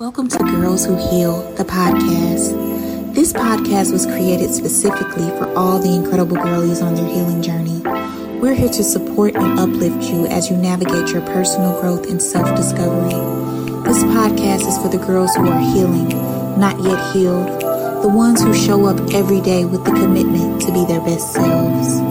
Welcome to Girls Who Heal, the podcast. This podcast was created specifically for all the incredible girlies on their healing journey. We're here to support and uplift you as you navigate your personal growth and self discovery. This podcast is for the girls who are healing, not yet healed, the ones who show up every day with the commitment to be their best selves.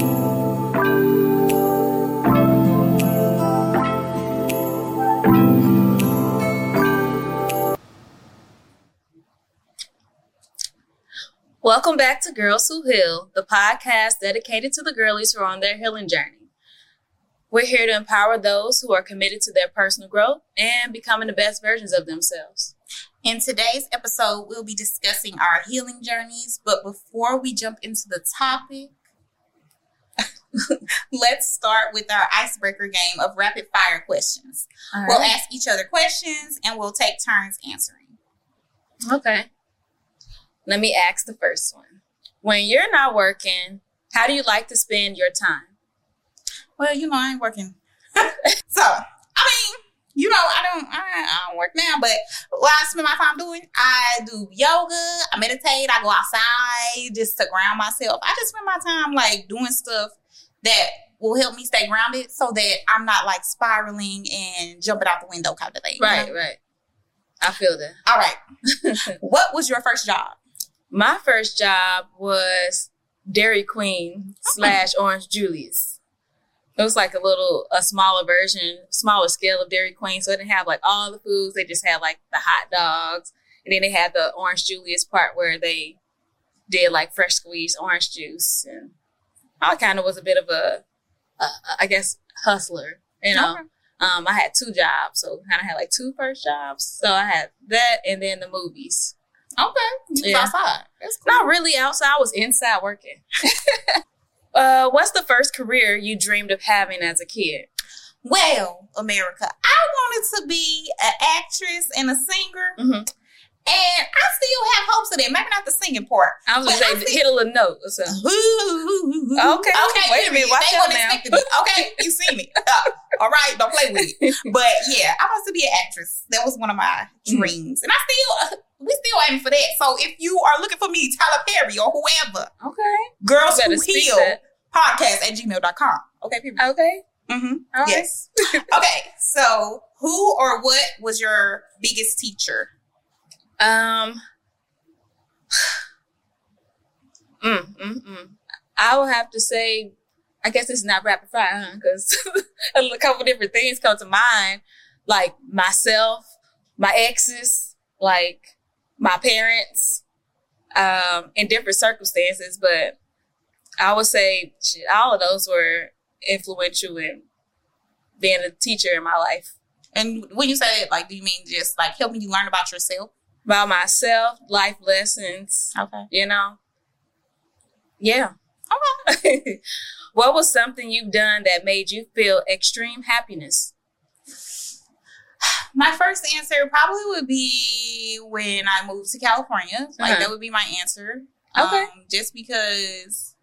Welcome back to Girls Who Heal, the podcast dedicated to the girlies who are on their healing journey. We're here to empower those who are committed to their personal growth and becoming the best versions of themselves. In today's episode, we'll be discussing our healing journeys. But before we jump into the topic, let's start with our icebreaker game of rapid fire questions. All We'll ask each other questions and we'll take turns answering. Okay. Let me ask the first one. When you're not working, how do you like to spend your time? Well, you know, I ain't working. so, I mean, you know, I don't, I, I don't work now, but what I spend my time doing, I do yoga, I meditate, I go outside just to ground myself. I just spend my time like doing stuff that will help me stay grounded so that I'm not like spiraling and jumping out the window kind of thing. you Right, know? right. I feel that. All right. what was your first job? My first job was Dairy Queen slash Orange Julius. It was like a little, a smaller version, smaller scale of Dairy Queen. So it didn't have like all the foods. They just had like the hot dogs. And then they had the Orange Julius part where they did like fresh squeezed orange juice. And I kind of was a bit of a, a, I guess, hustler, you know. Okay. Um, I had two jobs. So kind of had like two first jobs. So I had that and then the movies. Okay. You was Yeah. outside. That's cool. Not really outside. I was inside working. uh, what's the first career you dreamed of having as a kid? Well, America, I wanted to be an actress and a singer. Mhm. And I still have hopes of that. Maybe not the singing part. I was But gonna I say see- hit a little note or something. Okay. Okay, wait a minute, watch they out now. Okay, you see me. Uh, all right, don't play with it. But yeah, I wanted to be an actress. That was one of my Mm. dreams, and I still, we still aiming for that. So if you are looking for me, Tyler Perry or whoever, Okay. girls You better who heal podcast at gmail.com. Okay, people. Okay. Mm-hmm. All right. Yes. okay. So, who or what was your biggest teacher? Um. Mm, mm, mm. I would have to say, I guess it's not rapid fire, Because a couple different things come to mind, like myself, my exes, like my parents, um, in different circumstances. But I would say shit, all of those were influential in being a teacher in my life. And when you say it, like, do you mean just like helping you learn about yourself? About myself, life lessons, Okay. you know. Yeah. Okay. what was something you've done that made you feel extreme happiness? My first answer probably would be when I moved to California. Like, Uh-huh. that would be my answer. Okay. Um, just because,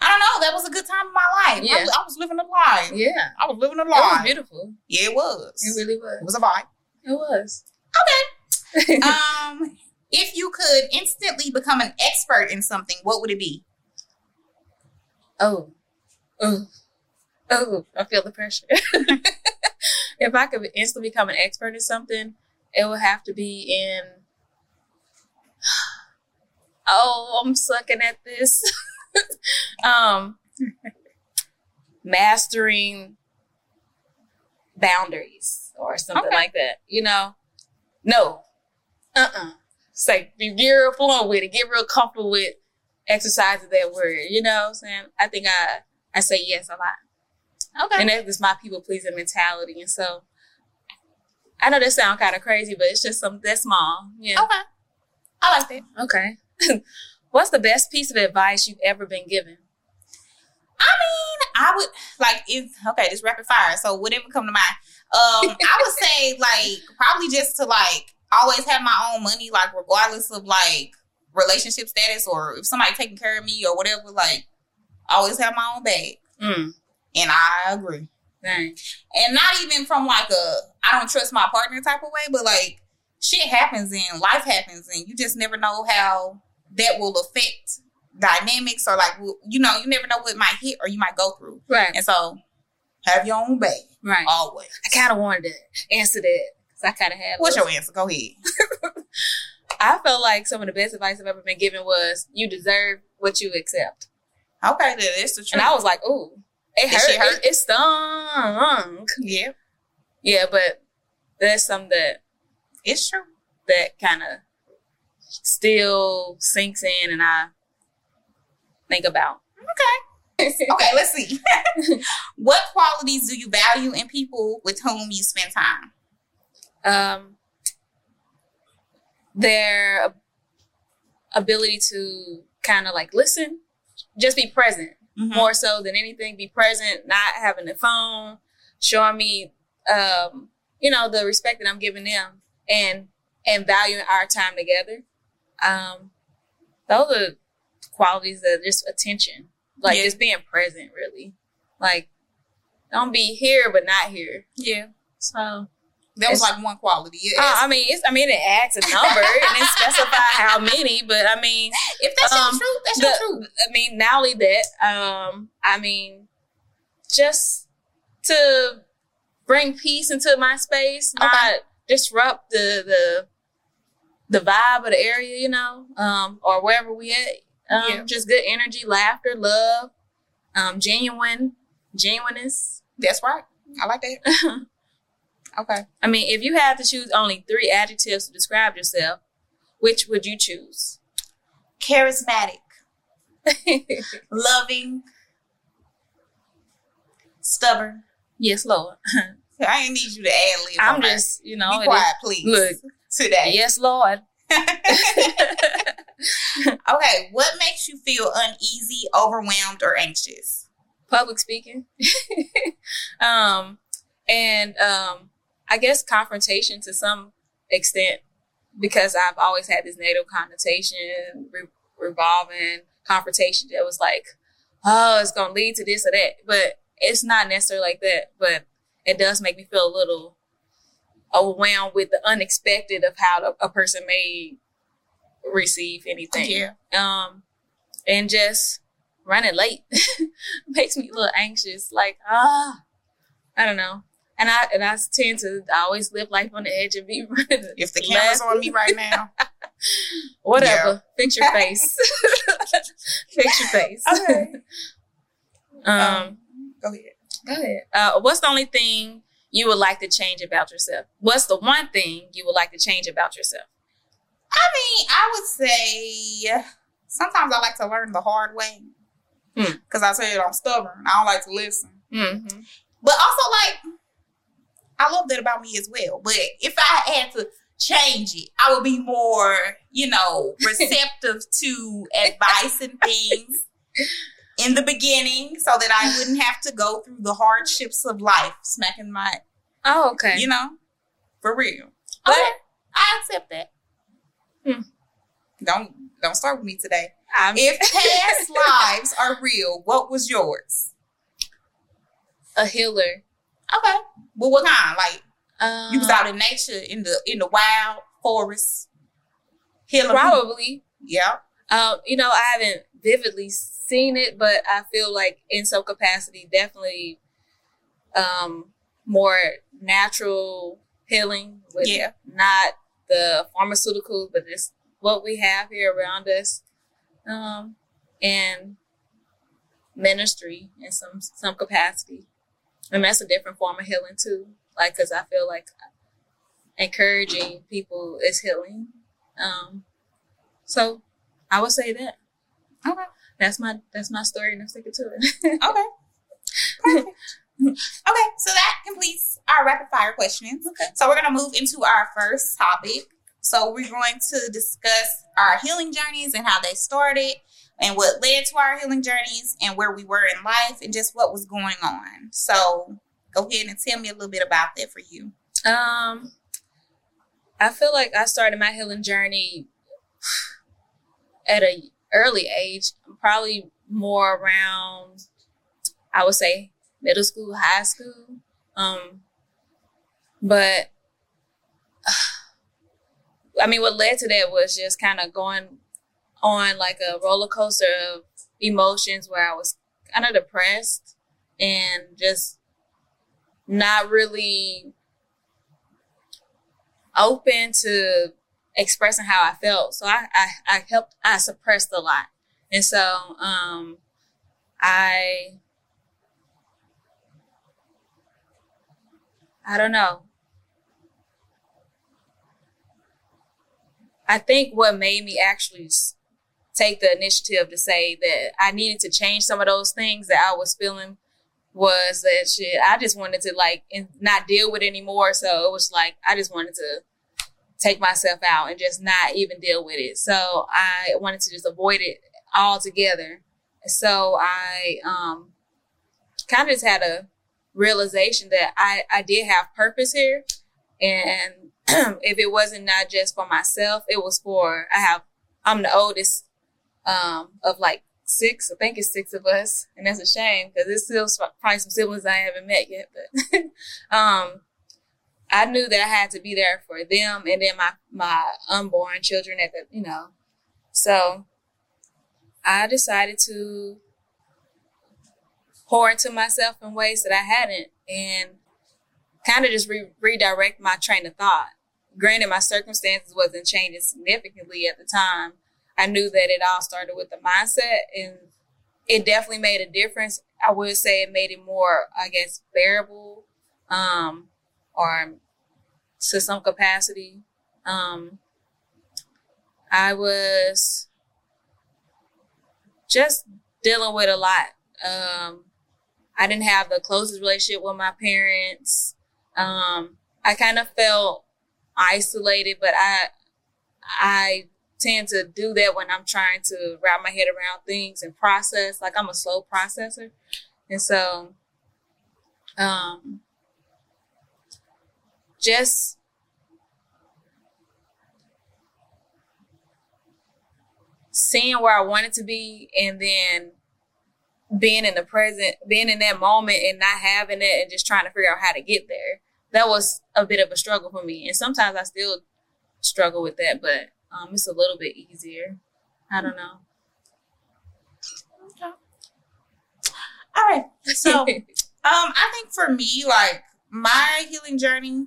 I don't know, that was a good time in my life. I, Yeah. was, I was living a life. Yeah. I was living a It was life. beautiful. Yeah, it was. It really was. It was. was a vibe. It was. Okay. um, if you could instantly become an expert in something, what would it be? oh. Oh. Oh. I feel the pressure. if I could instantly become an expert in something, it would have to be in Oh, I'm sucking at this. um mastering boundaries or something Okay. like that. You know? No. Uh-uh. Say be real fluent with it. Get real comfortable with exercising that word. You know what I'm saying? I think I I say yes a lot. Okay. And that's was my people pleasing mentality. And so I know that sounds kind of crazy, but it's just something that's small. Yeah. okay. I like that. Okay. What's the best piece of advice you've ever been given? I mean, I would like if okay, this rapid fire. So whatever come to mind. Um, I would say like probably just to like always have my own money, like regardless of like relationship status or if somebody taking care of me or whatever. Like always have my own bag, Mm. And I agree. Dang. And not even from like a I don't trust my partner type of way, but like shit happens and life happens, and you just never know how that will affect dynamics or like you know you never know what might hit or you might go through. Right. And so have your own bag Right. always. I kind of wanted to answer that because I kind of had. What's those- your answer? Go ahead. I felt like some of the best advice I've ever been given was you deserve what you accept. Okay, that's the truth. And I was like, ooh, it hurt. shit hurt? It, it stung. yeah, Yeah, but that's something that it's true. that kind of still sinks in and I think about. Okay, okay, let's see. what qualities do you value in people with whom you spend time? Um, their ability to kind of like listen, just be present Mhm. more so than anything. Be present, not having the phone, showing me, um, you know, the respect that I'm giving them, and and valuing our time together. Um, those are qualities that are just attention, like Yeah. just being present, really. Like, don't be here but not here. Yeah, So, that was like one quality. It uh, I mean, it's I mean, it adds a number and it specifies how many, but I mean, if that's um, your truth, that's the- your truth. I mean, not only that, um, I mean, just to bring peace into my space, Okay. not disrupt the the the vibe of the area, you know, um, or wherever we at. Um, Yeah. just good energy, laughter, love, um, genuine, genuineness. That's right. I like that. Okay. I mean, if you had to choose only three adjectives to describe yourself, which would you choose? Charismatic, loving, stubborn. yes, Lord. I ain't need you to ad lib. I'm on that. just, you know, be quiet, please. Look. today. yes, Lord. Okay, what makes you feel uneasy, overwhelmed, or anxious? Public speaking. um, and um, I guess confrontation to some extent because I've always had this negative connotation, re- revolving confrontation that was like, oh, it's going to lead to this or that. But it's not necessarily like that. But it does make me feel a little overwhelmed with the unexpected of how the, a person may receive anything. Yeah. Um, and just running late makes me a little anxious. Like, ah, I don't know. And I and I tend to always live life on the edge and be running. If the camera's on me right now, whatever, fix your face. fix your face. Okay. um, Um, go ahead. go ahead. Uh, what's the only thing you would like to change about yourself? What's the one thing you would like to change about yourself? I mean, I would say sometimes I like to learn the hard way Hmm. because I said I'm stubborn. I don't like to listen, Mm-hmm. but also like I love that about me as well. But if I had to change it, I would be more, you know, receptive to advice and things in the beginning, so that I wouldn't have to go through the hardships of life, smacking my, Oh, okay. you know, for real. But Okay. I accept that. Hmm. Don't don't start with me today. I'm If past lives are real, what was yours? a healer. Okay. Well, what kind? Like Um, you was out in nature, in the in the wild forest, healing. people. probably. Yeah. Um, you know, I haven't vividly seen it, but I feel like in some capacity, definitely um, more natural healing with Yeah. not the pharmaceuticals, but just what we have here around us, um, and ministry in some some capacity, and that's a different form of healing too. Like, because I feel like encouraging people is healing. Um, so I would say that. Okay. That's my that's my story, and I'm sticking to it. Okay. Perfect. okay, so that completes our rapid fire questions. Okay. So we're gonna move into our first topic. So we're going to discuss our healing journeys and how they started and what led to our healing journeys and where we were in life and just what was going on. So go ahead and tell me a little bit about that for you. Um, I feel like I started my healing journey at a early age, probably more around, I would say, middle school, high school. Um, but I mean, what led to that was just kind of going on like a roller coaster of emotions where I was kind of depressed and just not really open to expressing how I felt. So I, I, I helped, I suppressed a lot. And so, um, I, I don't know. I think what made me actually take the initiative to say that I needed to change some of those things that I was feeling was that shit. I just wanted to like not deal with it anymore. So it was like I just wanted to take myself out and just not even deal with it. So I wanted to just avoid it altogether. So I um kind of just had a realization that I I did have purpose here, and if it wasn't not just for myself, it was for I have I'm the oldest um of like six. I think it's six of us, and that's a shame because there's still probably some siblings I haven't met yet. But um, I knew that I had to be there for them, and then my my unborn children at the you know. So I decided to pour into myself in ways that I hadn't, and kind of just re- redirect my train of thought. Granted, my circumstances wasn't changing significantly at the time, I knew that it all started with the mindset and it definitely made a difference. I would say it made it more, I guess, bearable, um, or to some capacity. Um, I was just dealing with a lot. Um, I didn't have the closest relationship with my parents. Um, I kind of felt isolated, but I, I tend to do that when I'm trying to wrap my head around things and process. Like I'm a slow processor. And so, um, just seeing where I wanted to be and then being in the present, being in that moment and not having it and just trying to figure out how to get there. That was a bit of a struggle for me. And sometimes I still struggle with that, but um, it's a little bit easier. I don't know. Okay. All right. So, um, I think for me, like my healing journey,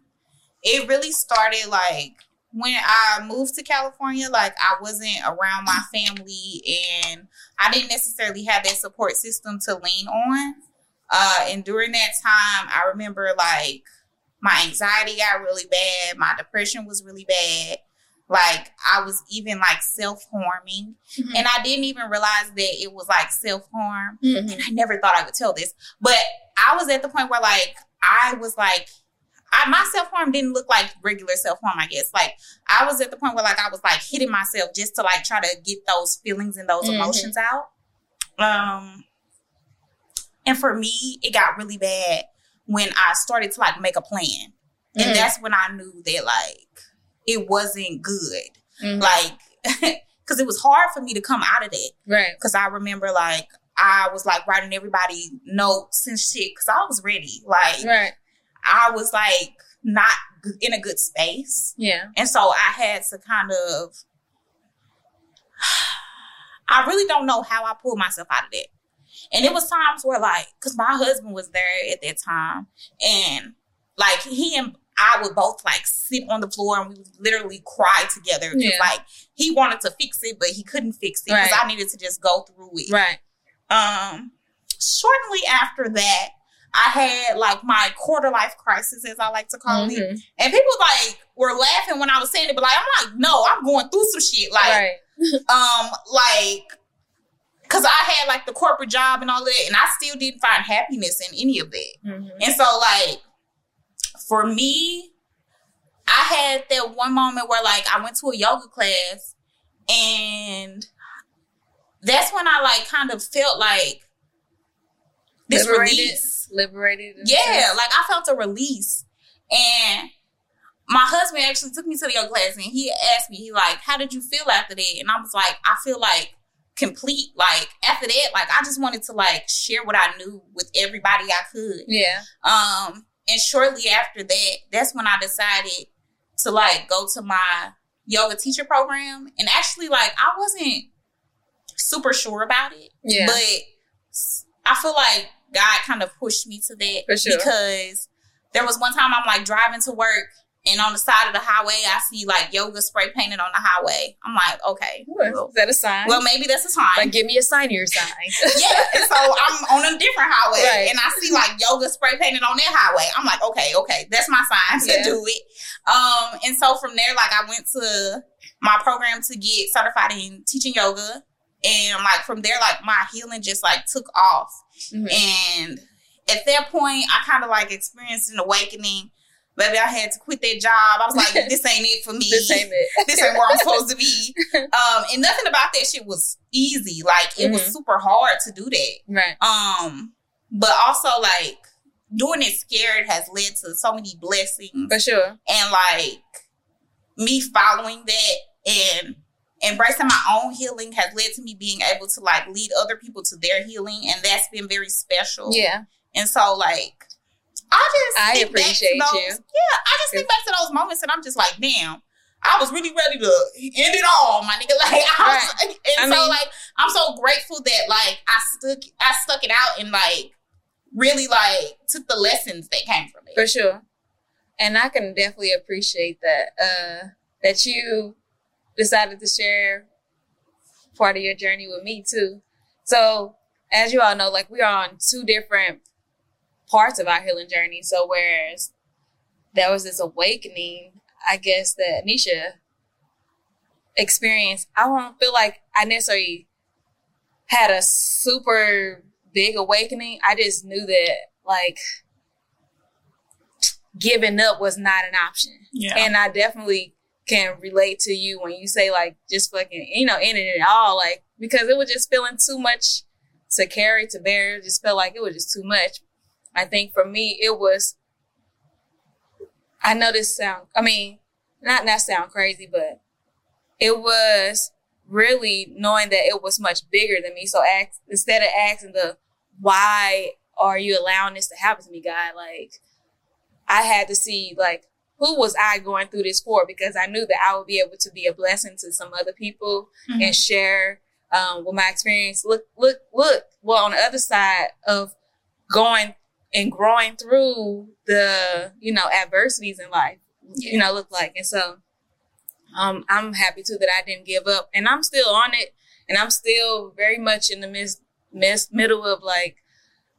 it really started like when I moved to California. Like I wasn't around my family, and I didn't necessarily have that support system to lean on. Uh, and during that time, I remember like my anxiety got really bad, my depression was really bad. Like I was even like self harming, mm-hmm. and I didn't even realize that it was like self harm. Mm-hmm. And I never thought I would tell this, but I was at the point where like I was like, I, my self harm didn't look like regular self harm. I guess like I was at the point where like I was like hitting myself just to like try to get those feelings and those mm-hmm. emotions out. Um, and for me, it got really bad when I started to like make a plan, and mm. that's when I knew that like it wasn't good. Mm-hmm. Like, because it was hard for me to come out of that. Right. Because I remember, like, I was like writing everybody notes and shit because I was ready. Like, right. I was like not in a good space. Yeah. And so I had to kind of, I really don't know how I pulled myself out of that. And it was times where like, cause my husband was there at that time and like he and I would both like sit on the floor and we would literally cry together. Yeah. Like he wanted to fix it, but he couldn't fix it because right. I needed to just go through it. Right. Um, shortly after that, I had like my quarter life crisis, as I like to call mm-hmm. it. And people like were laughing when I was saying it, but like I'm like, no, I'm going through some shit. Like, right. um, like because I had like the corporate job and all of that, and I still didn't find happiness in any of that. Mm-hmm. And so like for me, I had that one moment where like I went to a yoga class and that's when I like kind of felt like this liberated, release. Liberated. Yeah, like I felt a release. And my husband actually took me to the yoga class and he asked me, he like, how did you feel after that? And I was like, I feel like complete. Like after that, like I just wanted to like share what I knew with everybody I could. Yeah. Um, and shortly after that, that's when I decided to like go to my yoga teacher program, and actually, like I wasn't super sure about it. Yeah. But I feel like God kind of pushed me to that sure. because there was one time I'm like driving to work and on the side of the highway I see like yoga spray painted on the highway. I'm like, okay. Is that a sign? Well, maybe that's a sign. like, give me a sign of your sign. yeah. And so I'm on a different highway Right. and I see like yoga spray painted on that highway. I'm like, okay, okay, that's my sign to Yeah. do it. Um, and so from there, like I went to my program to get certified in teaching yoga. And like from there, like my healing just like took off. Mhm. And at that point, I kind of like experienced an awakening. Maybe I had to quit that job. I was like, this ain't it for me. This ain't it. this ain't where I'm supposed to be. Um, and nothing about that shit was easy. Like it was Mhm. super hard to do that. Right. Um, but also like doing it scared has led to so many blessings For sure. and like me following that and embracing my own healing has led to me being able to like lead other people to their healing and that's been very special. Yeah. And so like I just I think back to appreciate those- you. Yeah, I just think back to those moments and I'm just like, damn, I was really ready to end it all, my nigga. Like I was, and I so mean- like I'm so grateful that like I stuck I stuck it out and like really like took the lessons that came from it. For sure. And I can definitely appreciate that, uh, that you decided to share part of your journey with me too. So as you all know, like we are on two different parts of our healing journey. So whereas there was this awakening, I guess that Nisha experienced, I don't feel like I necessarily had a super big awakening. I just knew that like giving up was not an option. Yeah. And I definitely can relate to you when you say like just fucking, you know, ending it all, like because it was just feeling too much to carry, to bear. It just felt like it was just too much. I think for me, it was, I know this sound, I mean, not not sound crazy, but it was really knowing that it was much bigger than me. So ask, instead of asking the, why are you allowing this to happen to me, God? Like, I had to see like who was I going through this for because I knew that I would be able to be a blessing to some other people Mhm. and share um, with my experience. Look, look, look. Well, on the other side of going and growing through the you know adversities in life, you know, look like. And so, um, I'm happy too that I didn't give up, and I'm still on it, and I'm still very much in the midst, midst middle of like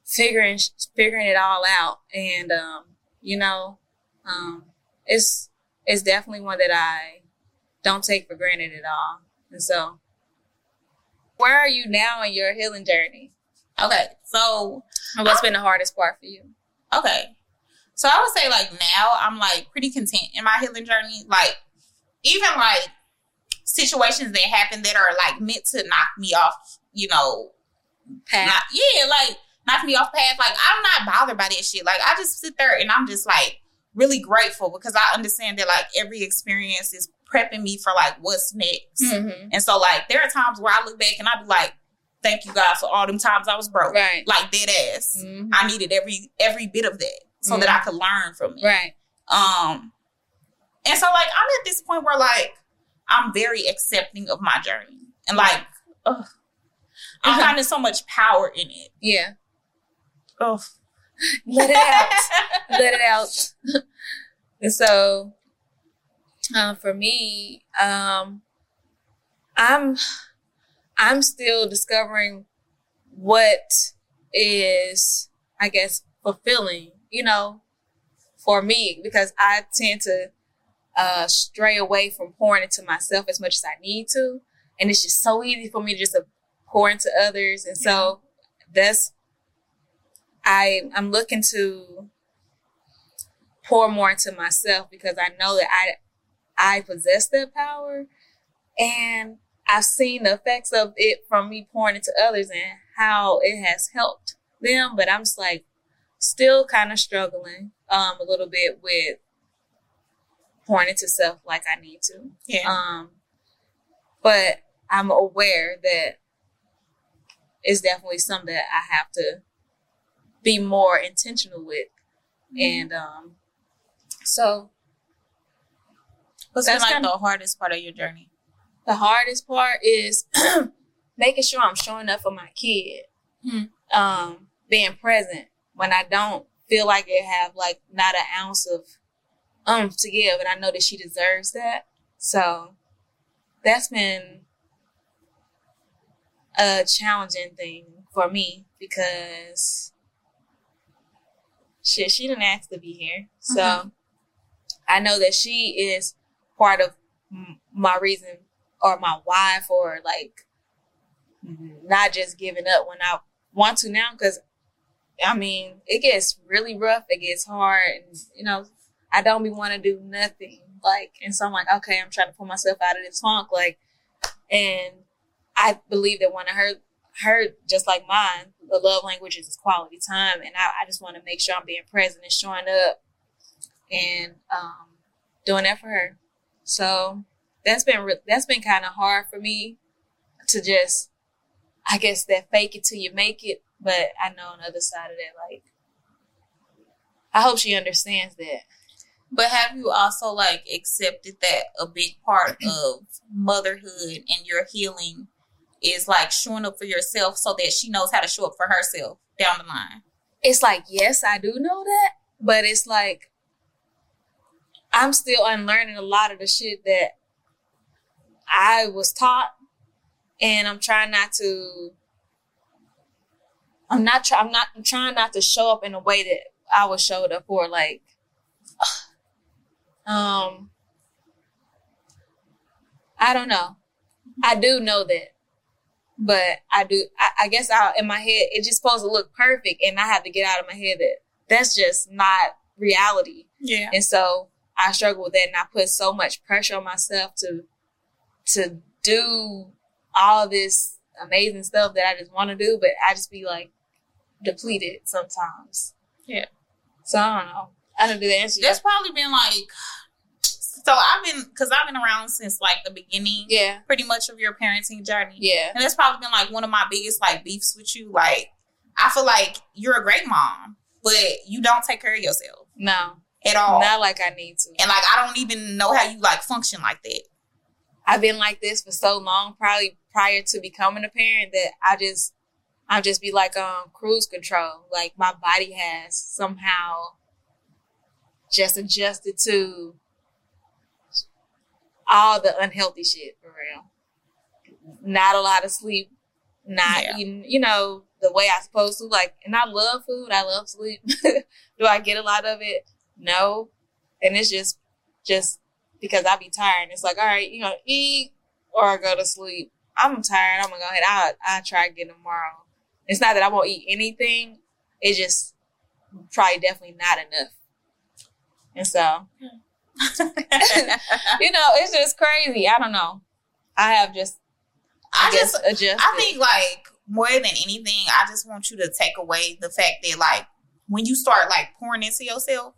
figuring figuring it all out, and um, you know, um, it's it's definitely one that I don't take for granted at all, and so. Where are you now in your healing journey? Okay. So And what's been the hardest part for you? Okay. So I would say like now I'm like pretty content in my healing journey. Like even like situations that happen that are like meant to knock me off, you know, Pat? not, yeah, like knock me off path. Like I'm not bothered by that shit. Like I just sit there and I'm just like really grateful because I understand that like every experience is prepping me for like what's next. Mm-hmm. And so like there are times where I look back and I be like, thank you God for all them times I was broke. Right. Like dead ass. Mhm. I needed every every bit of that so that I could learn from it. Right. Um, and so like I'm at this point where like I'm very accepting of my journey, and like ugh, I'm Uh-huh. finding so much power in it. Yeah. Ugh. Let it out. Let it out. and so, um, for me, um, I'm I'm still discovering what is, I guess, fulfilling. You know, for me because I tend to uh, stray away from pouring into myself as much as I need to, and it's just so easy for me to just to pour into others, and so that's I I'm looking to pour more into myself because I know that I I possess that power, and I've seen the effects of it from me pouring it to others and how it has helped them, but I'm just like still kind of struggling um a little bit with pouring it to self like I need to. Yeah. Um, but I'm aware that it's definitely something that I have to be more intentional with. And um, so What's been like the hardest part of your journey? The hardest part is making sure I'm showing up for my kid. Hmm. Um, being present when I don't feel like it have like not an ounce of um to give, and I know that she deserves that. So that's been a challenging thing for me because shit, she didn't ask to be here. So mm-hmm. I know that she is part of my reason or my wife or like not just giving up when I want to now because I mean it gets really rough, it gets hard, and you know I don't be want to do nothing like, and so I'm like, okay, I'm trying to pull myself out of this funk, like, and I believe that one of her her just like mine, the love language is quality time, and I, I just want to make sure I'm being present and showing up and um, doing that for her. So that's been re- that's been kind of hard for me to just, I guess that fake it till you make it. But I know on the other side of that, like, I hope she understands that. But have you also like accepted that a big part of motherhood and your healing is like showing up for yourself so that she knows how to show up for herself down the line? It's like, yes, I do know that, but it's like I'm still unlearning a lot of the shit that I was taught, and I'm trying not to. I'm not. Try, I'm not. I'm trying not to show up in a way that I was showed up for. Like, um, I don't know. I do know that, but I do. I, I guess I in my head it's just supposed to look perfect, and I have to get out of my head that that's just not reality. Yeah. And so I struggle with that and I put so much pressure on myself to to do all this amazing stuff that I just want to do, but I just be like depleted sometimes. Yeah. So I don't know. I don't do the answer. That's probably been like so I've been because I've been around since like the beginning, yeah, pretty much of your parenting journey, yeah, and that's probably been like one of my biggest like beefs with you. Like I feel like you're a great mom, but you don't take care of yourself. No, at all. Not like I need to. And like I don't even know how you like function like that. I've been like this for so long, probably prior to becoming a parent, that I just I'll just be like um cruise control. Like my body has somehow just adjusted to all the unhealthy shit for real. Not a lot of sleep, not yeah. eating, you know, the way I supposed to. Like, and I love food. I love sleep. Do I get a lot of it? No. And it's just, just because I be tired. It's like, all right, you know, eat or go to sleep. I'm tired. I'm gonna go ahead. I'll, I'll try again tomorrow. It's not that I won't eat anything. It's just probably definitely not enough. And so, you know, it's just crazy. I don't know. I have just, I, I just adjusted. I think like more than anything, I just want you to take away the fact that like when you start like pouring into yourself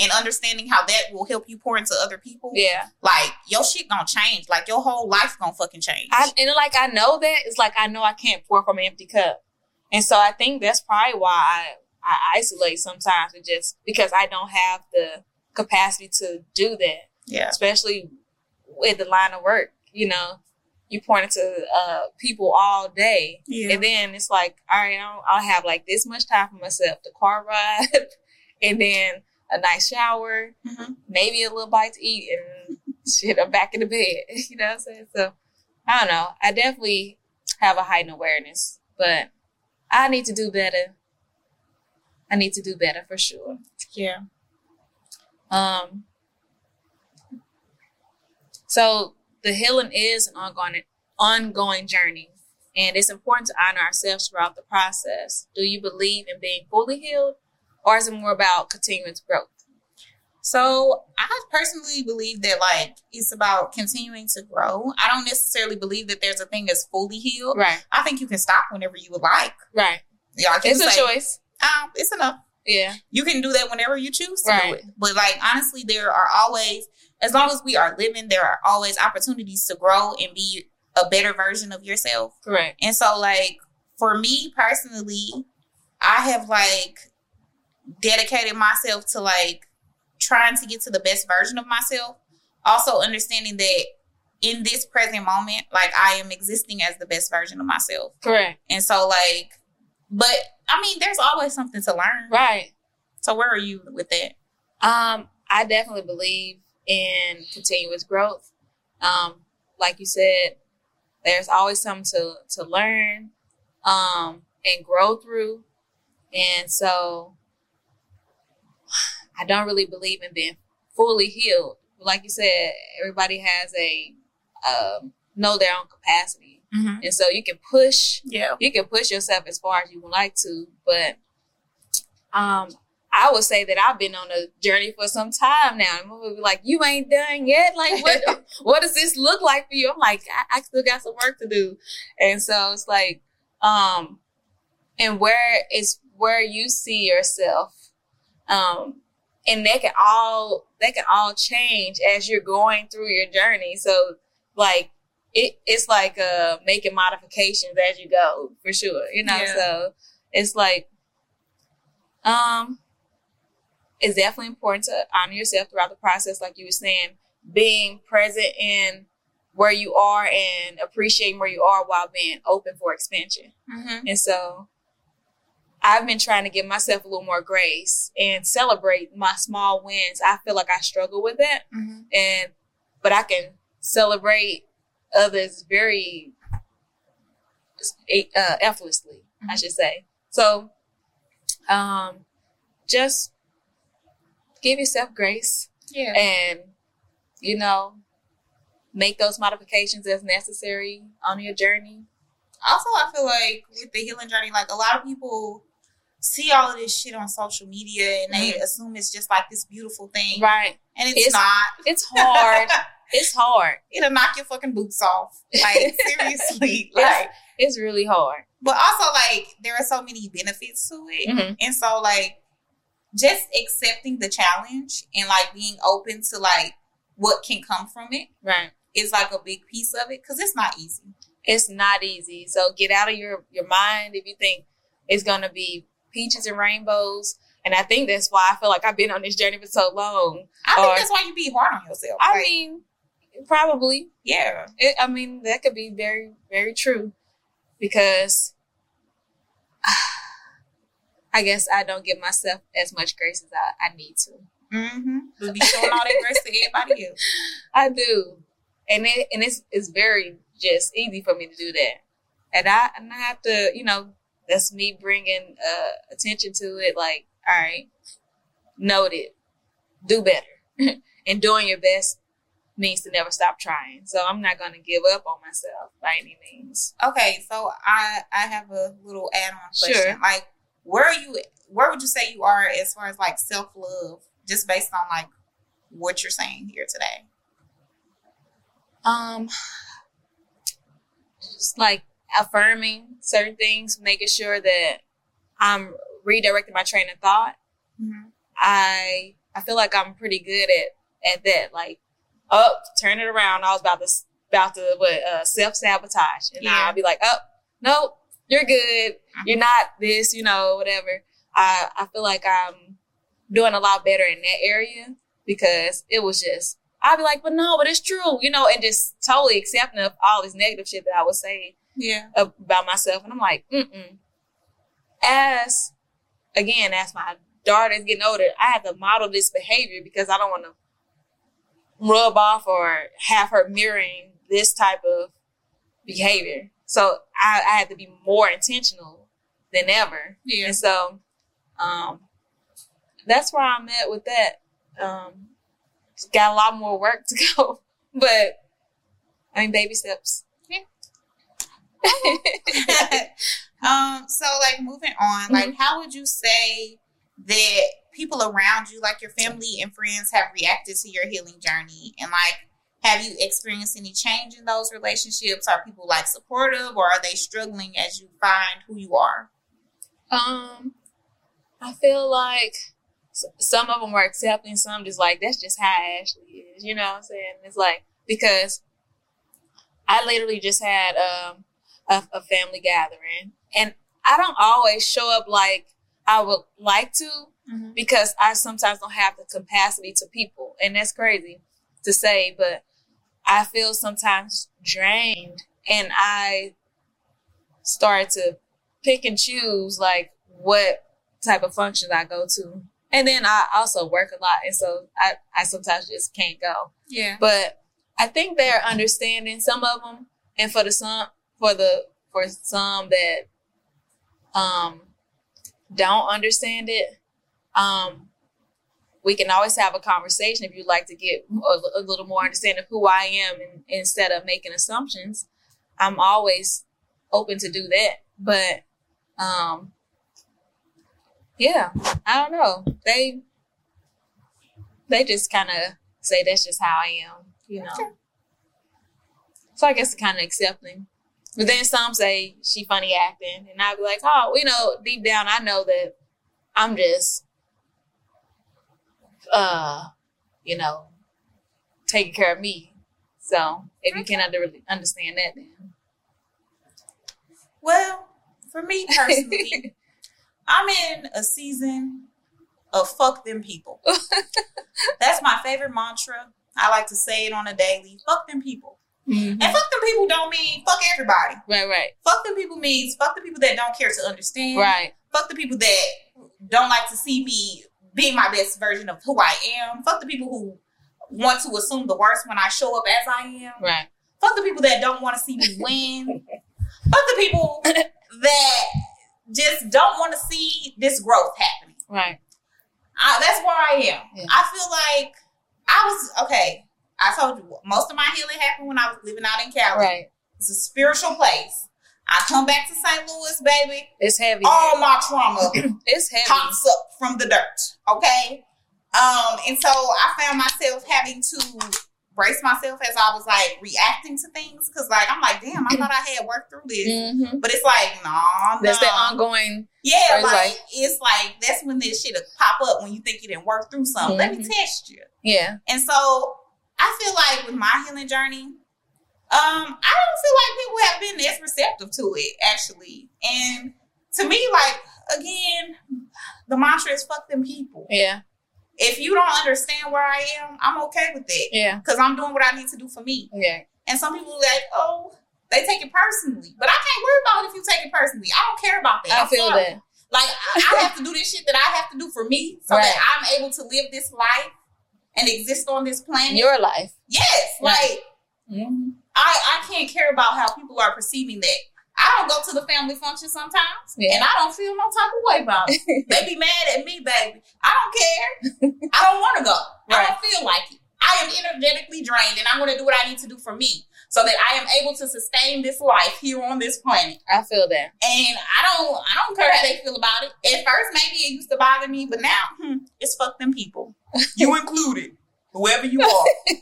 and understanding how that will help you pour into other people. Yeah. Like your shit gonna change. Like your whole life gonna fucking change. I, and like I know that it's like I know I can't pour from an empty cup. And so I think that's probably why I, I isolate sometimes it just because I don't have the capacity to do that. Yeah. Especially with the line of work, you know you point into uh, people all day, yeah. and then it's like, all right, I'll, I'll have like this much time for myself: the car ride, and then a nice shower, mm-hmm. maybe a little bite to eat, and shit, I'm back in the bed. you know what I'm saying? So I don't know. I definitely have a heightened awareness, but I need to do better. I need to do better for sure. Yeah. Um. So the healing is an ongoing ongoing journey, and it's important to honor ourselves throughout the process. Do you believe in being fully healed, or is it more about continuous growth? So I personally believe that like it's about continuing to grow. I don't necessarily believe that there's a thing as fully healed. Right. I think you can stop whenever you would like. Right. Yeah, it's a say, choice. Um, it's enough. Yeah. You can do that whenever you choose to right. do it. But like honestly, there are always as long as we are living, there are always opportunities to grow and be a better version of yourself. Correct. And so, like, for me personally, I have like dedicated myself to like trying to get to the best version of myself also understanding that in this present moment, like I am existing as the best version of myself. Correct. And so like, but I mean, there's always something to learn. Right. So where are you with that? Um, I definitely believe in continuous growth. Um, like you said, there's always something to to learn, um, and grow through. And so I don't really believe in being fully healed. Like you said, everybody has a um, know their own capacity, Mm-hmm. and so you can push Yeah. you can push yourself as far as you would like to, but um, I would say that I've been on a journey for some time now. And people be like, "You ain't done yet. Like, what? what does this look like for you?" I'm like, I, I still got some work to do, and so it's like, um, and where is where you see yourself, um, and they can all they can all change as you're going through your journey. So, like, it it's like uh making modifications as you go for sure. You know, Yeah. so it's like, um it's definitely important to honor yourself throughout the process, like you were saying, being present in where you are and appreciating where you are while being open for expansion. Mm-hmm. And so I've been trying to give myself a little more grace and celebrate my small wins. I feel like I struggle with that. Mm-hmm. And but I can celebrate others very uh, effortlessly, I Mhm. should say. So um just give yourself grace Yeah. and you know make those modifications as necessary on your journey also I feel like with the healing journey, like a lot of people see all of this shit on social media and they assume it's just like this beautiful thing. right And it's, It's- not. it's hard it's hard It'll knock your fucking boots off. Like seriously. It's- like it's really hard but also like there are so many benefits to it. Mhm. And so like just accepting the challenge and like being open to like what can come from it right is like a big piece of it because it's not easy. it's not easy so get out of your your mind if you think it's gonna be peaches and rainbows and i think that's why i feel like i've been on this journey for so long I think Or- that's why you be hard on yourself. i Like, mean probably yeah. it, i mean that could be very very true because i guess i don't give myself as much grace as i, I need to Mm-hmm. But be showing all that grace to everybody else. I do, and it and it's it's very just easy for me to do that, and I and I have to, you know, that's me bringing uh, attention to it. Like, all right, noted, do better, and doing your best means to never stop trying. So I'm not going to give up on myself by any means. Okay, so I I have a little add on question. Sure. Like, where are you? Where would you say you are as far as like self love, just based on like what you're saying here today? Um, just like affirming certain things, making sure that I'm redirecting my train of thought. Mm-hmm. I I feel like I'm pretty good at at that. Like, oh, turn it around. I was about to about to what uh, self sabotage, and Yeah. Mm-hmm. I'll be like, oh, nope, you're good. You're not this, you know, whatever. I I feel like I'm doing a lot better in that area because it was just I'd be like, but no, but it's true, you know, and just totally accepting of all this negative shit that I was saying Yeah. about myself. And I'm like, mm-mm. As, again, as my daughter's getting older, I have to model this behavior because I don't want to rub off or have her mirroring this type of behavior. So I, I have to be more intentional than ever. Yeah. And so, um, that's where I'm at with that. Um, got a lot more work to go, but I mean, baby steps. um, so like moving on, like how would you say that people around you, like your family and friends, have reacted to your healing journey? And like have you experienced any change in those relationships? Are people like supportive or are they struggling as you find who you are? Um, I feel like some of them were accepting, some just like that's just how Ashley is. You know what I'm saying? It's like because I literally just had um a, a family gathering, and I don't always show up like I would like to mm-hmm. because I sometimes don't have the capacity to people, and that's crazy. to say, but I feel sometimes drained and I start to pick and choose like what type of functions I go to. And then I also work a lot. And so I, I sometimes just can't go. Yeah. But I think they're understanding some of them. And for the some, for the, for some that, um, don't understand it, um, we can always have a conversation if you'd like to get a, a little more understanding of who I am and, instead of making assumptions. I'm always open to do that. But um yeah, I don't know. They they just kind of say that's just how I am, you know. So I guess kind of accepting. But then some say she funny acting, and I'd be like, oh, you know, deep down I know that I'm just, uh, you know, taking care of me. So if you can under, understand that, then Well, for me personally, I'm in a season of fuck them people. That's my favorite mantra. I like to say it on a daily. Fuck them people. Mm-hmm. And fuck them people don't mean fuck everybody. right, right, Fuck them people means fuck the people that don't care to understand. right, Fuck the people that don't like to see me be my best version of who I am. Fuck the people who want to assume the worst when I show up as I am. right. Fuck the people that don't want to see me win. Fuck the people that just don't want to see this growth happening. Right. I, that's where I am. Yeah. I feel like I was okay. I told you most of my healing happened when I was living out in Cali. Right. It's a spiritual place. I come back to St. Louis, baby. It's heavy. All my trauma it's heavy. pops up from the dirt. Okay. Um, and so I found myself having to brace myself as I was like reacting to things because like I'm like, damn, I thought I had worked through this. hmm But it's like, no, no. That's the ongoing. Yeah, like, it's like- it's like that's when this shit will pop up when you think you didn't work through something. Let me Mhm. test you. Yeah. And so I feel like with my healing journey, um, I don't feel like people have been as receptive to it actually. And to me, like again, the mantra is fuck them people. Yeah. If you don't understand where I am, I'm okay with it Yeah. because I'm doing what I need to do for me. Yeah. And some people like, oh, they take it personally, but I can't worry about it if you take it personally. I don't care about that. I I'm feel sorry. that. Like I, I have to do this shit that I have to do for me, so Right. that I'm able to live this life and exist on this planet. Your life. yes, Right. like Mm-hmm. I I can't care about how people are perceiving that. I don't go to the family function sometimes, Yeah. and I don't feel no type of way about it. they be mad at me, baby. I don't care. I don't want to go. I don't feel like it. I am energetically drained, and I'm going to do what I need to do for me, so that I am able to sustain this life here on this planet. I feel that. And I don't, I don't care how they feel about it. At first, maybe it used to bother me, but now hmm, it's fuck them people, you included, whoever you are.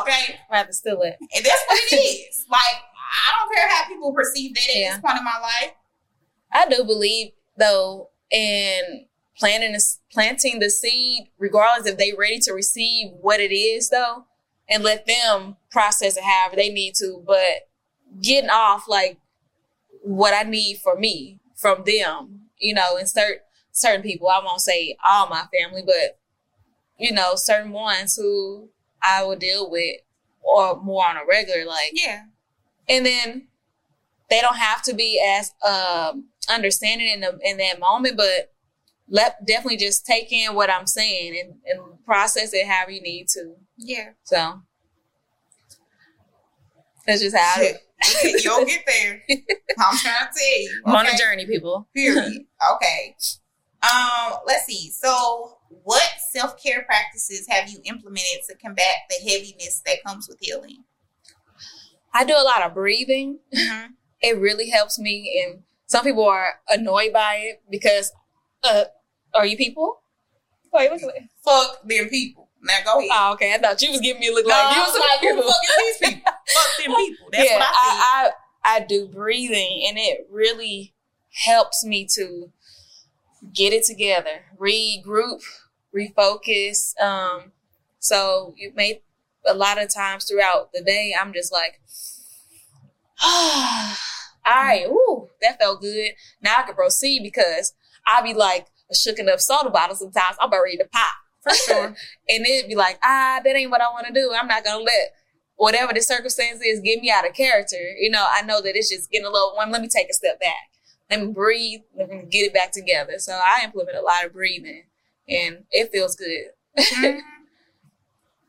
Okay, Rather still it. and that's what it is. Like I don't care how people perceive that at Yeah. this point in my life. I do believe though in planting the, planting the seed, regardless if they're ready to receive what it is though, and let them process it however they need to. But getting off like what I need for me from them, you know, and certain certain people. I won't say all my family, but you know, certain ones who I will deal with or more on a regular like Yeah, and then they don't have to be as um understanding in the in that moment, but let definitely just take in what I'm saying and, and process it however you need to. yeah. So that's just how it You'll get there. I'm trying to tell you. I'm on a journey, people. Period. Okay. Um, let's see. So, what self care practices have you implemented to combat the heaviness that comes with healing? I do a lot of breathing. Mm-hmm. It really helps me, and some people are annoyed by it because, uh, are you people? Wait, look at that. Fuck them people. Now go ahead. Oh, okay. I thought you was giving me a look no, like you was like, who the fuck is these people? Fuck them people. That's yeah, what I. I, I I do breathing, and it really helps me to get it together, regroup, refocus. Um, so you may a lot of times throughout the day, I'm just like, all right, ooh, that felt good. Now I can proceed because I be like a shooken up soda bottle sometimes. I'm about ready to pop. For sure. and it'd be like, ah, that ain't what I want to do. I'm not gonna let whatever the circumstance is get me out of character. You know, I know that it's just getting a little one. Let me take a step back. Let me breathe. Let me get it back together. So I implement a lot of breathing, and it feels good. Mhm.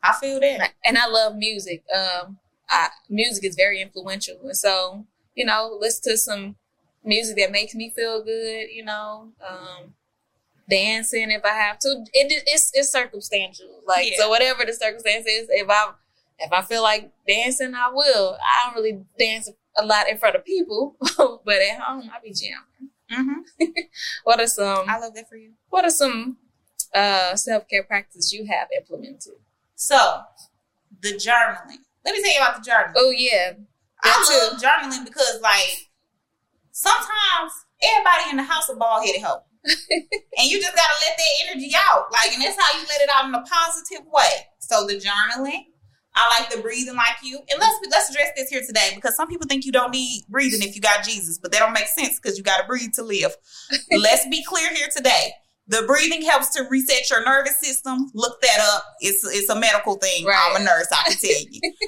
I feel that. and I love music. Um, I, music is very influential, and so you know, listen to some music that makes me feel good. You know, um, dancing if I have to. It, it's it's circumstantial. Like Yeah. so, whatever the circumstance is, if I if I feel like dancing, I will. I don't really dance a lot in front of people, but at home I be jamming. hmm What are some I love that for you. What are some uh, self care practice you have implemented? So, the journaling. Let me tell you about the journaling. Oh yeah, I that love journaling because, like, sometimes everybody in the house a bald headed hoe. and you just gotta let that energy out. Like, and that's how you let it out in a positive way. So the journaling, I like the breathing like you. And let's let's address this here today because some people think you don't need breathing if you got Jesus, but that don't make sense because you gotta breathe to live. let's be clear here today. The breathing helps to reset your nervous system. Look that up. It's it's a medical thing. Right. I'm a nurse. I can tell you.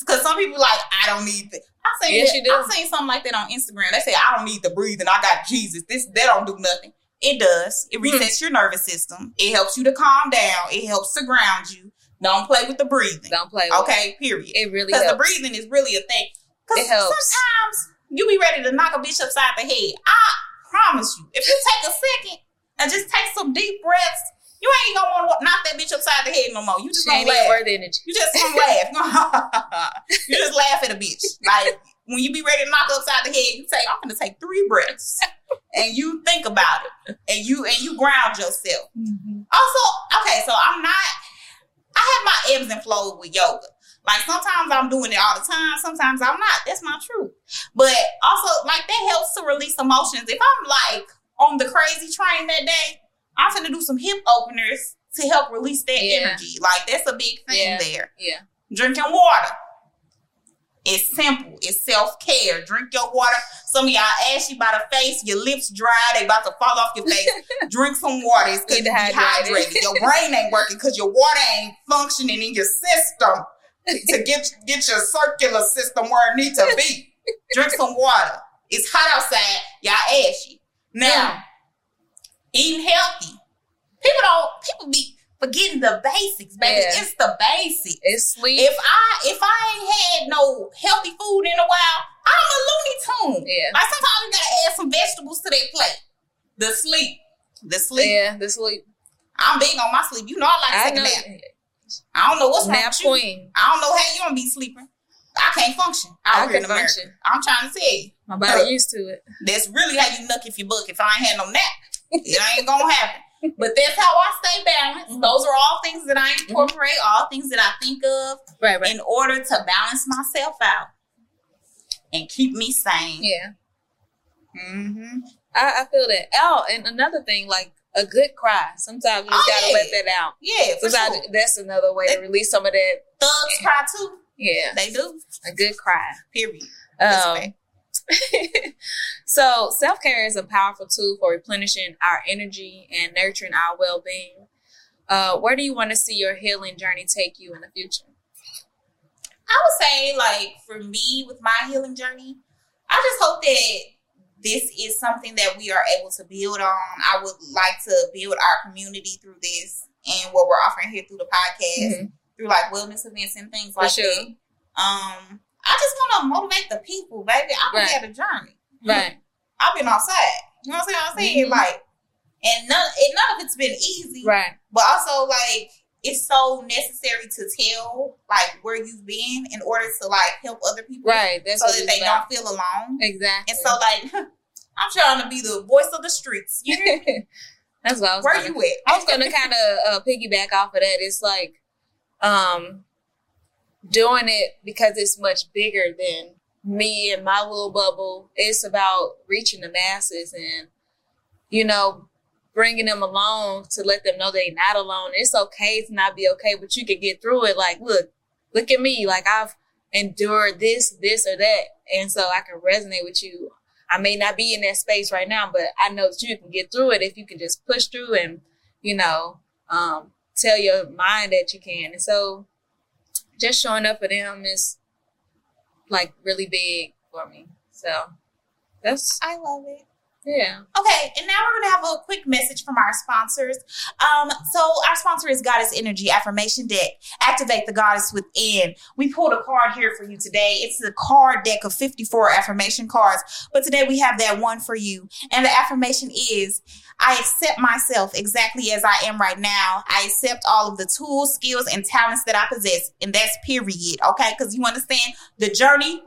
Because some people like I don't need. The, I seen Yes, that- you do. I seen something like that on Instagram. They say I don't need the breathing. I got Jesus. This that don't do nothing. It does. It Hmm. resets your nervous system. It helps you to calm down. It helps to ground you. Don't play with the breathing. don't play. With Okay. Period. it. it really Because the breathing is really a thing. Because It sometimes you be ready to knock a bitch upside the head. I promise you. If you take a second and just take some deep breaths, you ain't gonna want to knock that bitch upside the head no more. You just She gonna laugh. worth energy. You just gonna laugh. you just laugh at a bitch. Like when you be ready to knock upside the head, you say, "I'm gonna take three breaths," and you think about it, and you and you ground yourself. Mm-hmm. Also, okay, so I'm not. I have my ebbs and flows with yoga. Like sometimes I'm doing it all the time, sometimes I'm not. That's not true. But also, like that helps to release emotions. If I'm like on the crazy train that day, I'm gonna do some hip openers to help release that Yeah. energy. Like that's a big thing Yeah. there. Yeah. Drinking water. It's simple. It's self care. Drink your water. Some of y'all ashy by the face. Your lips dry. They about to fall off your face. Drink some water. It's because You you're dehydrated. dehydrated. Your brain ain't working because your water ain't functioning in your system to get get your circular system where it needs to be. Drink some water. It's hot outside. Y'all ashy. Now, eating healthy. People don't. People be forgetting the basics, baby. Yeah. It's the basics. It's sleep. If I if I ain't had no healthy food in a while, I'm a Looney Tune. Yeah. Like sometimes you gotta add some vegetables to that plate. The sleep. The sleep. yeah, the sleep. I'm big on my sleep. You know I like to I take a nap. I don't know what's wrong Nap with you. queen. I don't know how you gonna be sleeping. I can't function. I out here can in America. function. I'm trying to tell you. My body used to it. That's really how you nuck if you book. If I ain't had no nap, it ain't gonna happen. But that's how I stay balanced. Mhm. Those are all things that I incorporate, all things that I think of Right, right. in order to balance myself out and keep me sane. yeah. Mm-hmm. I, I feel that. Oh, and another thing, like a good cry. Sometimes you Oh, gotta yeah. let that out. Yeah, for Sometimes sure. that's another way to release some of that. Thugs cry too. Yeah, They do. a good cry. Period. Um, so self care is a powerful tool for replenishing our energy and nurturing our well being. Uh, where do you want to see your healing journey take you in the future? I would say, like, for me with my healing journey, I just hope that this is something that we are able to build on. I would like to build our community through this and what we're offering here through the podcast, through like wellness events and things For like sure. that. Um, I just want to motivate the people, baby. I've been Right. had a journey. Right. I've been outside. You know what I'm saying? Mhm. Like, and none, and none of it's been easy. Right. But also, like, it's so necessary to tell like where you've been in order to like help other people, Right. That's so that they about. don't feel alone. Exactly. And so, like, I'm trying to be the voice of the streets. You me? That's what I was Where gonna, you at? I was gonna kind of uh, piggyback off of that. It's like um, doing it because it's much bigger than me and my little bubble. It's about reaching the masses and you know bringing them along to let them know they're not alone. It's okay to not be okay, but you can get through it. Like, look, look at me. Like I've endured this, this, or that, and so I can resonate with you. I may not be in that space right now, but I know that you can get through it if you can just push through and, you know, um, tell your mind that you can. And so just showing up for them is like really big for me. So that's I love it. Yeah. Okay, and now we're gonna have a quick message from our sponsors. Um, so our sponsor is Goddess Energy Affirmation Deck. Activate the goddess within. We pulled a card here for you today. It's the card deck of 54 affirmation cards, but today we have that one for you. And the affirmation is I accept myself exactly as I am right now. I accept all of the tools, skills, and talents that I possess. And that's period. Okay, because you understand the journey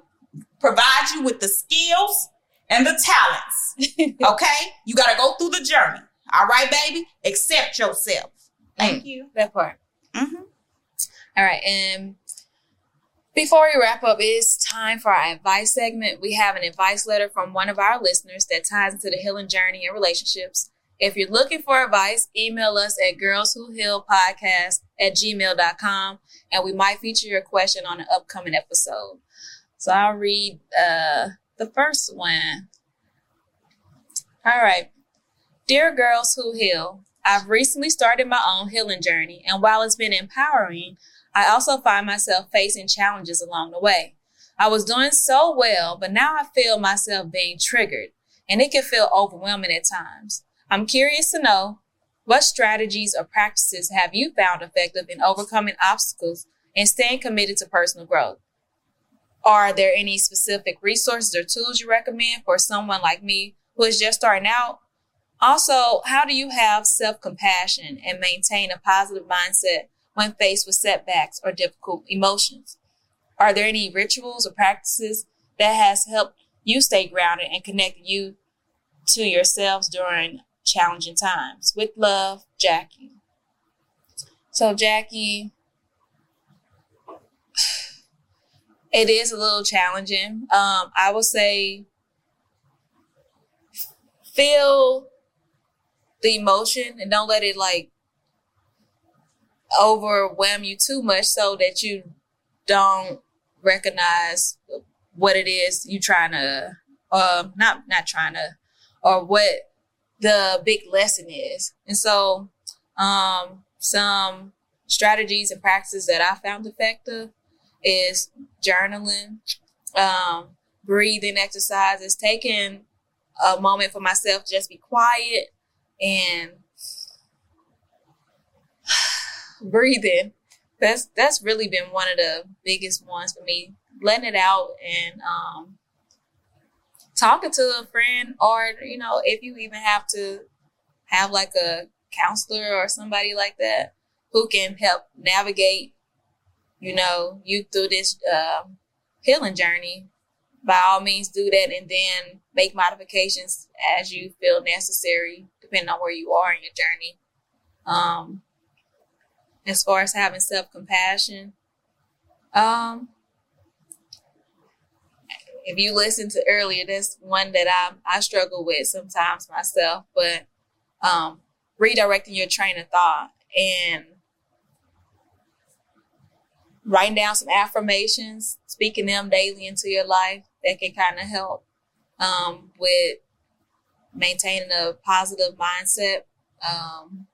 provides you with the skills and the talents. Okay? You got to go through the journey. All right, baby? Accept yourself. Thank you. That part. hmm All right, and before we wrap up, it's time for our advice segment. We have an advice letter from one of our listeners that ties into the healing journey and relationships. If you're looking for advice, email us at girlswhohealpodcast at gmail.com and we might feature your question on an upcoming episode. So I'll read uh, the first one. All right. Dear girls who heal, I've recently started my own healing journey, and while it's been empowering, I also find myself facing challenges along the way. I was doing so well, but now I feel myself being triggered, and it can feel overwhelming at times. I'm curious to know what strategies or practices have you found effective in overcoming obstacles and staying committed to personal growth? Are there any specific resources or tools you recommend for someone like me who is just starting out? Also, how do you have self compassion and maintain a positive mindset when faced with setbacks or difficult emotions? Are there any rituals or practices that has helped you stay grounded and connect you to yourselves during challenging times? With love, Jackie. So, Jackie, it is a little challenging. Um, I would say feel the emotion and don't let it like overwhelm you too much so that you don't recognize what it is you're trying to um not not trying to or what the big lesson is and so um some strategies and practices that i found effective is journaling um breathing exercises taking a moment for myself just be quiet and breathing. That's that's really been one of the biggest ones for me. Letting it out and um, talking to a friend, or you know, if you even have to have like a counselor or somebody like that who can help navigate, you know, you through this um, healing journey. By all means, do that, and then make modifications as you feel necessary, depending on where you are in your journey. Um, as far as having self compassion, um, if you listened to earlier, that's one that I I struggle with sometimes myself. But um, redirecting your train of thought and writing down some affirmations, speaking them daily into your life, that can kind of help um, with maintaining a positive mindset um,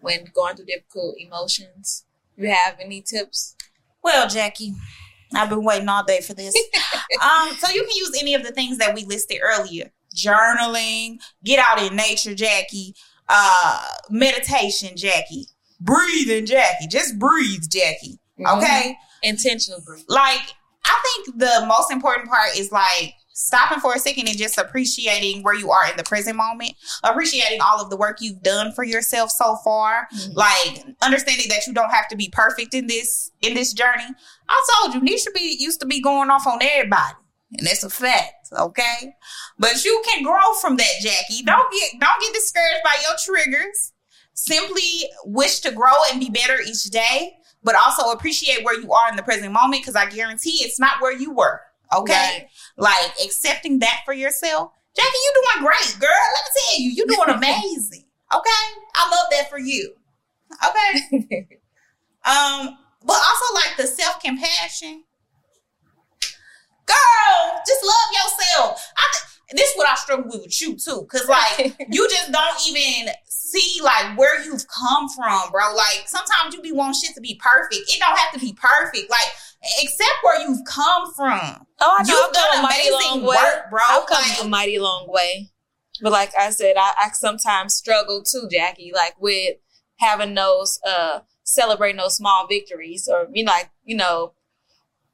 when going through difficult emotions. You have any tips? Well, Jackie, I've been waiting all day for this. um, so you can use any of the things that we listed earlier: journaling, get out in nature, Jackie, uh, meditation, Jackie, breathing, Jackie. Just breathe, Jackie. Okay. Intentional. Like, I think the most important part is like stopping for a second and just appreciating where you are in the present moment, appreciating all of the work you've done for yourself so far, Mhm. like understanding that you don't have to be perfect in this in this journey. I told you, Nisha be used to be going off on everybody. And that's a fact, okay? But you can grow from that, Jackie. Don't get don't get discouraged by your triggers. Simply wish to grow and be better each day, but also appreciate where you are in the present moment because I guarantee it's not where you were. Okay? Right. Like accepting that for yourself. Jackie, you doing great, girl. Let me tell you, you're doing amazing. Okay? I love that for you. Okay. Um, but also like the self-compassion. Girl, just love yourself. I th- this is what I struggle with with you too. Cause like you just don't even see like where you've come from, bro. Like sometimes you be wanting shit to be perfect. It don't have to be perfect. Like except where you've come from. Oh, I know. You've I've done done a mighty long amazing way, bro. I've come Like- a mighty long way. But like I said, I, I sometimes struggle too, Jackie, like with having those uh celebrating those small victories or you know, like, you know,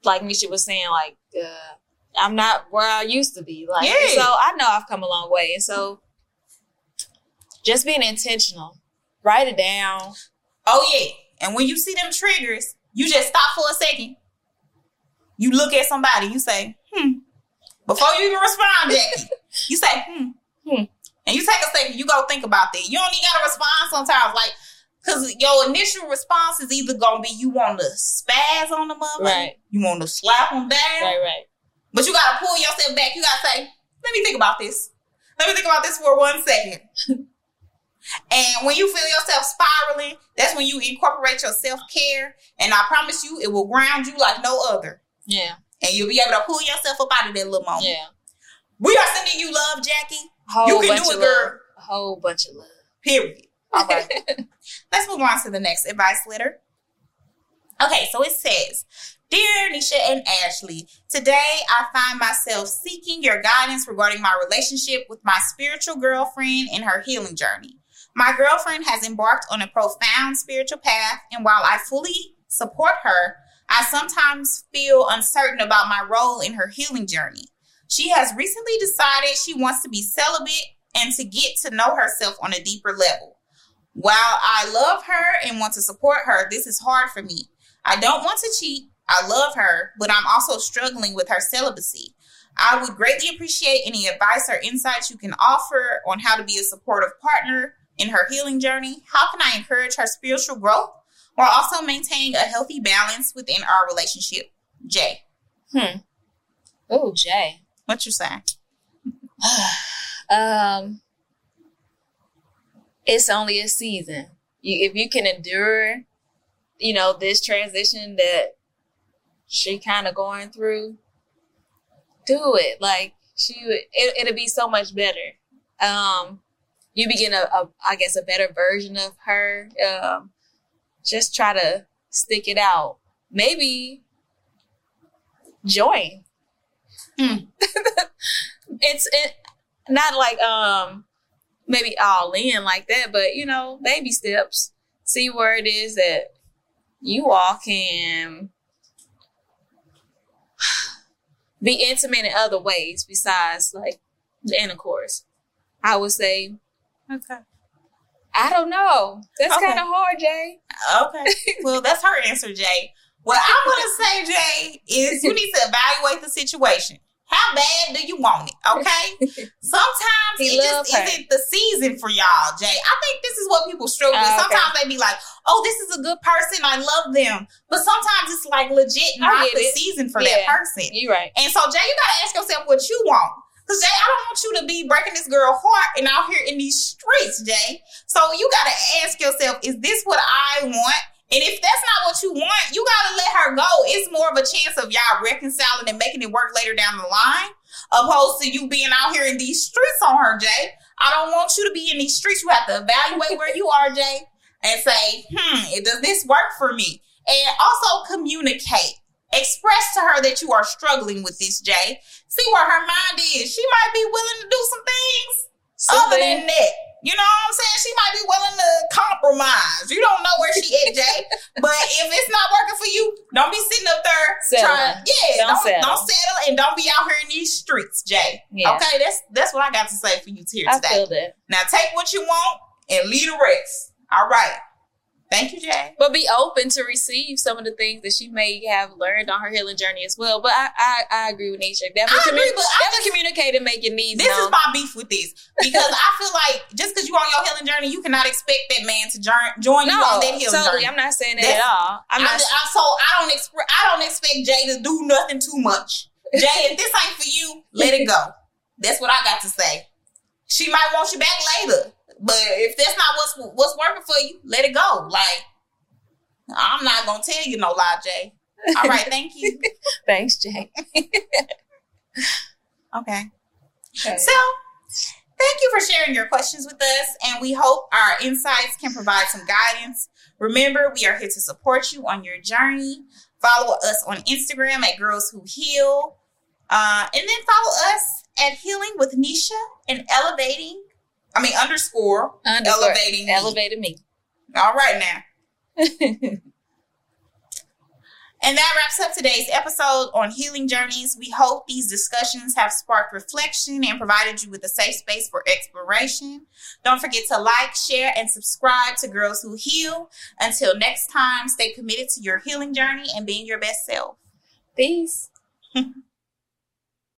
like Nisha was saying, like, uh I'm not where I used to be. Like Yeah. so I know I've come a long way. And so just being intentional. Write it down. Oh yeah. And when you see them triggers, you just stop for a second. You look at somebody, you say, hmm. Before you even respond, Jackie, you say, hmm. Hmm. And you take a second, you go think about that. You don't even gotta respond sometimes, like, cause your initial response is either gonna be you want to spaz on the mother, Right. you want to slap them down, Right, right. But you gotta pull yourself back. You gotta say, let me think about this. Let me think about this for one second. and when you feel yourself spiraling, that's when you incorporate your self care. And I promise you, it will ground you like no other. Yeah. And you'll be able to pull yourself up out of that little moment. Yeah. We are sending you love, Jackie. Whole You can do it, girl. A whole bunch of love. Period. All right. Let's move on to the next advice letter. Okay, so it says, Dear Nisha and Ashley, today I find myself seeking your guidance regarding my relationship with my spiritual girlfriend and her healing journey. My girlfriend has embarked on a profound spiritual path, and while I fully support her, I sometimes feel uncertain about my role in her healing journey. She has recently decided she wants to be celibate and to get to know herself on a deeper level. While I love her and want to support her, this is hard for me. I don't want to cheat. I love her, but I'm also struggling with her celibacy. I would greatly appreciate any advice or insights you can offer on how to be a supportive partner in her healing journey. How can I encourage her spiritual growth while also maintaining a healthy balance within our relationship? Jay, Hmm. Oh, Jay. what you saying? um, it's only a season. You, if you can endure, you know, this transition that she kind of going through, do it. Like she, would- it, it'll be so much better. Um, you begin a, a, I guess, a better version of her. Um, just try to stick it out. Maybe join. Hmm. it's it not like um maybe all in like that, but you know, baby steps. See where it is that you all can be intimate in other ways besides like the intercourse. I would say, Okay. I don't know. That's Okay. kind of hard, Jay. Okay. Well, that's her answer, Jay. What I'm gonna say, Jay, is you need to evaluate the situation. How bad do you want it? Okay. Sometimes it just her. isn't the season for y'all, Jay. I think this is what people struggle with. Ah, okay. Sometimes they be like, "Oh, this is a good person. I love them," but sometimes it's like legit not the it. season for Yeah. that person. You're right. And so, Jay, you gotta ask yourself what you want. Cause Jay, I don't want you to be breaking this girl heart and out here in these streets, Jay. So you gotta ask yourself, is this what I want? And if that's not what you want, you gotta let her go. It's more of a chance of y'all reconciling and making it work later down the line, opposed to you being out here in these streets on her, Jay. I don't want you to be in these streets. You have to evaluate where you are, Jay, and say, hmm, does this work for me? And also communicate. Express to her that you are struggling with this, Jay. See where her mind is. She might be willing to do some things other than that. You know what I'm saying? She might be willing to compromise. You don't know where she at, Jay. but if it's not working for you, don't be sitting up there Settling. trying. Yeah, Don't don't, settle. don't settle and don't be out here in these streets, Jay. Yeah. Okay, that's that's what I got to say for you here I today. feel that. Now take what you want and leave the rest. All right. Thank you, Jay. but be open to receive some of the things that she may have learned on her healing journey as well. But I I, I agree with Nisha. Definitely, I commu- but I definitely communicate and make your needs This known. is my beef with this because I feel like just because you're on your healing journey, you cannot expect that man to join, join you on that healing totally. journey. I'm not saying that That's- at all. I'm not. just- I- so I don't expect I don't expect Jay to do nothing too much. Jay, if this ain't for you, let it go. That's what I got to say. She might want you back later, but if that's not what's what's working for you, let it go. Like I'm not gonna tell you no lie, Jay. All right, thank you. Thanks, Jay. Okay. Okay. So Thank you for sharing your questions with us, and we hope our insights can provide some guidance. Remember, we are here to support you on your journey. Follow us on Instagram at Girls Who Heal, uh, and then follow us at Healing with Nisha and Elevating. I mean underscore, Underscore elevating me. elevated me. All right now. And that wraps up today's episode on healing journeys. We hope these discussions have sparked reflection and provided you with a safe space for exploration. Don't forget to like, share, and subscribe to Girls Who Heal. Until next time, stay committed to your healing journey and being your best self. Peace.